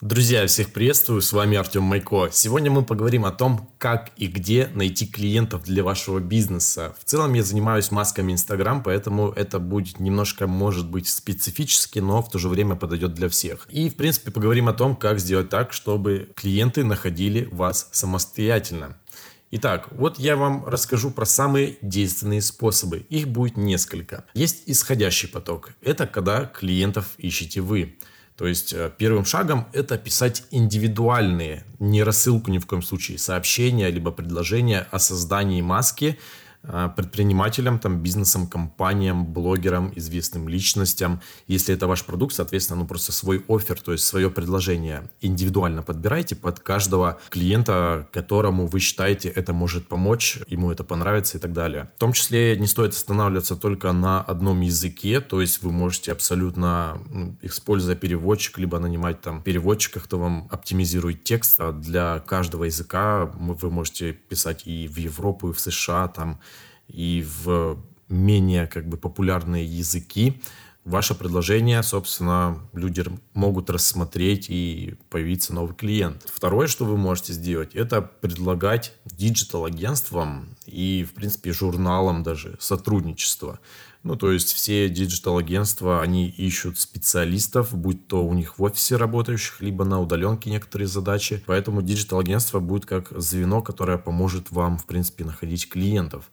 Друзья, всех приветствую, с вами Артем Майко. Сегодня мы поговорим о том, как и где найти клиентов для вашего бизнеса. В целом я занимаюсь масками Instagram, поэтому это будет немножко, может быть, специфически, но в то же время подойдет для всех. И, в принципе, поговорим о том, как сделать так, чтобы клиенты находили вас самостоятельно. Итак, вот я вам расскажу про самые действенные способы. Их будет несколько. Есть исходящий поток. Это когда клиентов ищете вы. То есть э, первым шагом это писать индивидуальные, не рассылку ни в коем случае, сообщения либо предложения о создании маски предпринимателям, там, бизнесам, компаниям, блогерам, известным личностям. Если это ваш продукт, соответственно, ну просто свой офер, то есть свое предложение индивидуально подбирайте под каждого клиента, которому вы считаете это может помочь, ему это понравится и так далее. В том числе не стоит останавливаться только на одном языке, то есть вы можете абсолютно, используя переводчик, либо нанимать там переводчика, кто вам оптимизирует текст. А для каждого языка вы можете писать и в Европу, и в США, там, и в менее как бы популярные языки, ваше предложение, собственно, люди могут рассмотреть и появиться новый клиент. Второе, что вы можете сделать, это предлагать digital-агентствам и, в принципе, журналам даже сотрудничество. Ну, то есть все digital-агентства, они ищут специалистов, будь то у них в офисе работающих, либо на удаленке некоторые задачи. Поэтому digital-агентство будет как звено, которое поможет вам, в принципе, находить клиентов.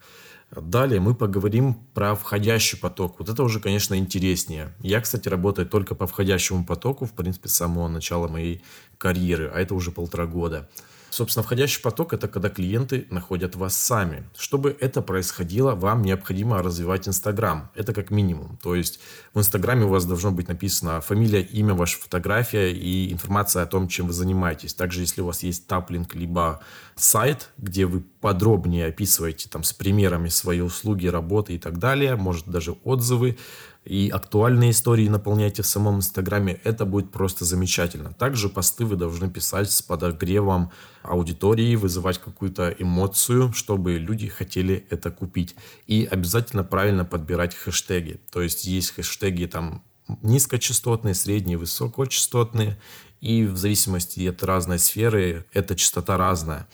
Далее мы поговорим про входящий поток. Вот это уже, конечно, интереснее. Я, кстати, работаю только по входящему потоку, в принципе, с самого начала моей карьеры, а это уже полтора года. Собственно, входящий поток – это когда клиенты находят вас сами. Чтобы это происходило, вам необходимо развивать Инстаграм. Это как минимум. То есть в Инстаграме у вас должно быть написано фамилия, имя, ваша фотография и информация о том, чем вы занимаетесь. Также, если у вас есть таплинг, либо сайт, где вы подробнее описываете там с примерами свои услуги, работы и так далее, может даже отзывы, и актуальные истории наполняйте в самом Инстаграме, это будет просто замечательно. Также посты вы должны писать с подогревом аудитории, вызывать какую-то эмоцию, чтобы люди хотели это купить. И обязательно правильно подбирать хэштеги. То есть есть хэштеги там низкочастотные, средние, высокочастотные. И в зависимости от разной сферы эта частота разная.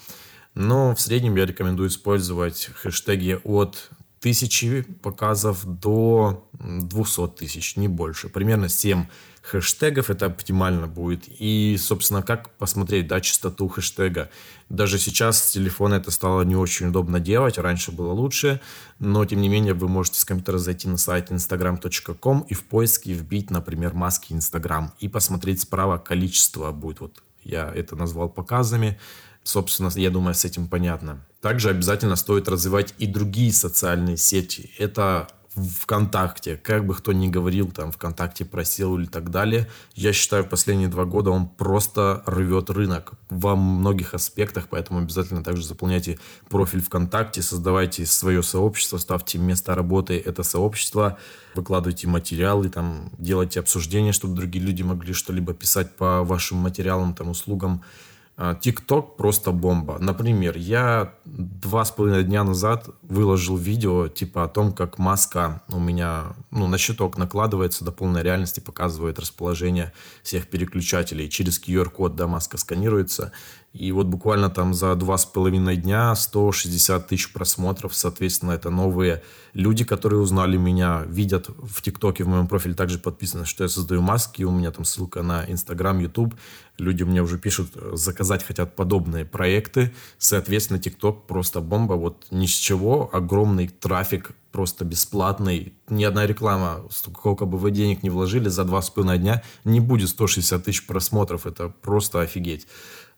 Но в среднем я рекомендую использовать хэштеги от тысячи показов до 200 тысяч, не больше. Примерно 7 хэштегов это оптимально будет. И, собственно, как посмотреть, да, частоту хэштега. Даже сейчас с телефона это стало не очень удобно делать, раньше было лучше, но, тем не менее, вы можете с компьютера зайти на сайт instagram.com и в поиске вбить, например, маски Instagram и посмотреть справа количество будет. Вот я это назвал показами. Собственно, я думаю, с этим понятно. Также обязательно стоит развивать и другие социальные сети. Это ВКонтакте, как бы кто ни говорил, там, ВКонтакте просил или так далее, я считаю, последние два года он просто рвет рынок во многих аспектах, поэтому обязательно также заполняйте профиль ВКонтакте, создавайте свое сообщество, ставьте место работы это сообщество, выкладывайте материалы, там, делайте обсуждения, чтобы другие люди могли что-либо писать по вашим материалам, там, услугам, ТикТок просто бомба. Например, я два с половиной дня назад выложил видео типа о том, как маска у меня ну, на щиток накладывается до полной реальности, показывает расположение всех переключателей. Через QR-код да, маска сканируется. И вот буквально там за два с половиной дня 160 тысяч просмотров. Соответственно, это новые люди, которые узнали меня, видят в ТикТоке, в моем профиле также подписано, что я создаю маски. У меня там ссылка на Инстаграм, Ютуб. Люди мне уже пишут, заказать хотят подобные проекты. Соответственно, ТикТок просто бомба. Вот ни с чего. Огромный трафик просто бесплатный. Ни одна реклама, сколько бы вы денег не вложили, за два с половиной дня не будет 160 тысяч просмотров. Это просто офигеть.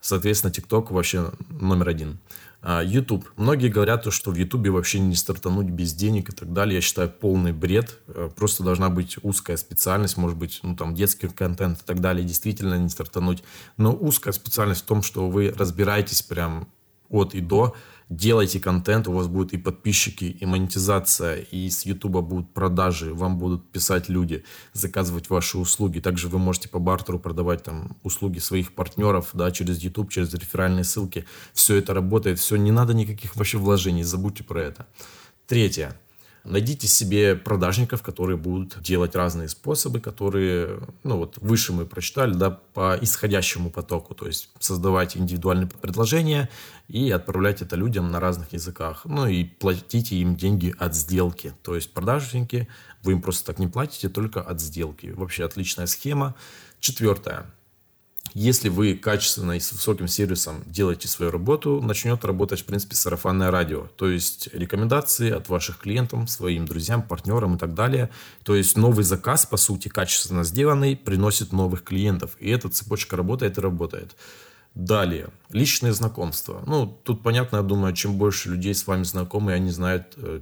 Соответственно, TikTok вообще номер один. А, YouTube. Многие говорят, что в YouTube вообще не стартануть без денег и так далее. Я считаю, полный бред. Э, просто должна быть узкая специальность, может быть, ну там детский контент и так далее. Действительно не стартануть. Но узкая специальность в том, что вы разбираетесь прям от и до, делайте контент, у вас будут и подписчики, и монетизация, и с Ютуба будут продажи, вам будут писать люди, заказывать ваши услуги. Также вы можете по бартеру продавать там услуги своих партнеров, да, через YouTube, через реферальные ссылки. Все это работает, все, не надо никаких вообще вложений, забудьте про это. Третье. Найдите себе продажников, которые будут делать разные способы, которые, ну вот выше мы прочитали, да, по исходящему потоку, то есть создавайте индивидуальные предложения и отправлять это людям на разных языках. Ну и платите им деньги от сделки, то есть продажники, вы им просто так не платите, только от сделки. Вообще отличная схема. Четвертое. Если вы качественно и с высоким сервисом делаете свою работу, начнет работать, в принципе, сарафанное радио. То есть рекомендации от ваших клиентов, своим друзьям, партнерам и так далее. То есть новый заказ, по сути, качественно сделанный, приносит новых клиентов. И эта цепочка работает и работает. Далее, личные знакомства. Ну, тут понятно, я думаю, чем больше людей с вами знакомы, они знают, э,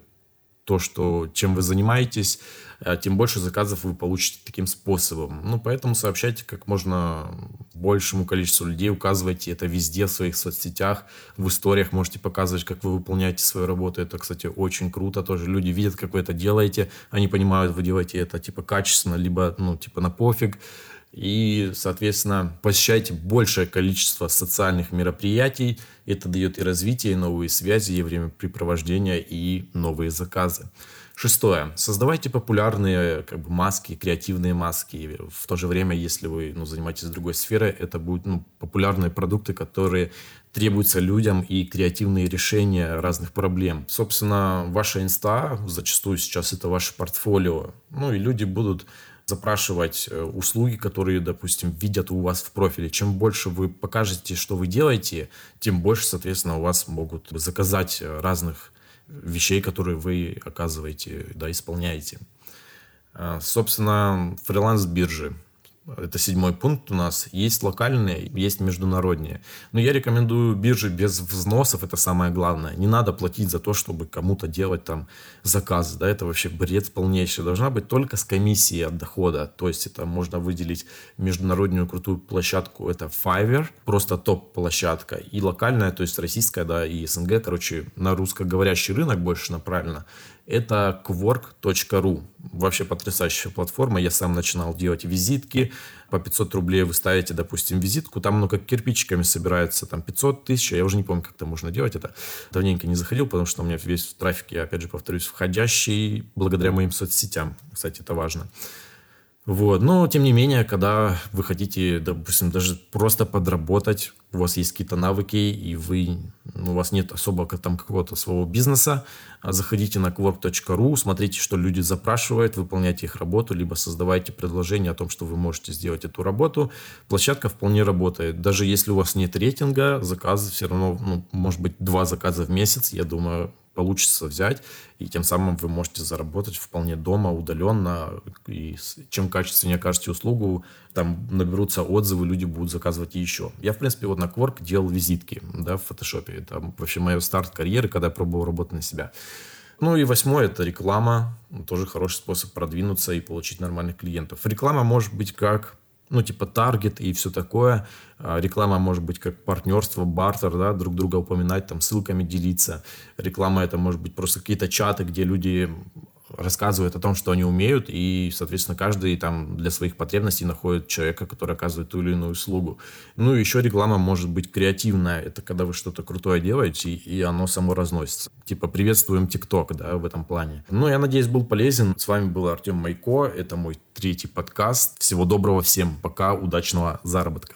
то, что, чем вы занимаетесь, э, тем больше заказов вы получите таким способом. Ну, поэтому сообщайте как можно большему количеству людей, указывайте это везде в своих соцсетях, в историях можете показывать, как вы выполняете свою работу. Это, кстати, очень круто тоже. Люди видят, как вы это делаете, они понимают, вы делаете это типа качественно, либо, ну, типа на пофиг. И, соответственно, посещайте большее количество социальных мероприятий. Это дает и развитие, и новые связи, и времяпрепровождения, и новые заказы. Шестое. Создавайте популярные как бы, маски, креативные маски. В то же время, если вы ну, занимаетесь другой сферой, это будут ну, популярные продукты, которые требуются людям и креативные решения разных проблем. Собственно, ваша инста, зачастую сейчас это ваше портфолио, ну и люди будут запрашивать э, услуги, которые, допустим, видят у вас в профиле. Чем больше вы покажете, что вы делаете, тем больше, соответственно, у вас могут заказать э, разных вещей, которые вы оказываете, да, исполняете. А, собственно, фриланс-биржи это седьмой пункт у нас. Есть локальные, есть международные. Но я рекомендую биржи без взносов, это самое главное. Не надо платить за то, чтобы кому-то делать там заказы. Да, это вообще бред полнейший. Должна быть только с комиссией от дохода. То есть это можно выделить международную крутую площадку. Это Fiverr, просто топ-площадка. И локальная, то есть российская, да, и СНГ, короче, на русскоговорящий рынок больше направлена это quark.ru. Вообще потрясающая платформа. Я сам начинал делать визитки. По 500 рублей вы ставите, допустим, визитку. Там, ну, как кирпичиками собирается, там 500 тысяч. Я уже не помню, как это можно делать. Это давненько не заходил, потому что у меня весь трафик, я опять же повторюсь, входящий благодаря моим соцсетям. Кстати, это важно. Вот. Но, тем не менее, когда вы хотите, допустим, даже просто подработать, у вас есть какие-то навыки, и вы, ну, у вас нет особо там какого-то своего бизнеса, а заходите на quark.ru, смотрите, что люди запрашивают, выполняйте их работу, либо создавайте предложение о том, что вы можете сделать эту работу. Площадка вполне работает. Даже если у вас нет рейтинга, заказы все равно, ну, может быть, два заказа в месяц, я думаю, получится взять, и тем самым вы можете заработать вполне дома, удаленно, и чем качественнее окажете услугу, там наберутся отзывы, люди будут заказывать еще. Я, в принципе, вот на Quark делал визитки, да, в фотошопе. Это вообще мой старт карьеры, когда я пробовал работать на себя. Ну и восьмое – это реклама. Тоже хороший способ продвинуться и получить нормальных клиентов. Реклама может быть как ну, типа таргет и все такое. А, реклама может быть как партнерство, бартер, да, друг друга упоминать, там, ссылками делиться. Реклама это может быть просто какие-то чаты, где люди рассказывают о том, что они умеют, и, соответственно, каждый там для своих потребностей находит человека, который оказывает ту или иную услугу. Ну, и еще реклама может быть креативная. Это когда вы что-то крутое делаете, и оно само разносится. Типа, приветствуем ТикТок, да, в этом плане. Ну, я надеюсь, был полезен. С вами был Артем Майко. Это мой третий подкаст. Всего доброго всем. Пока. Удачного заработка.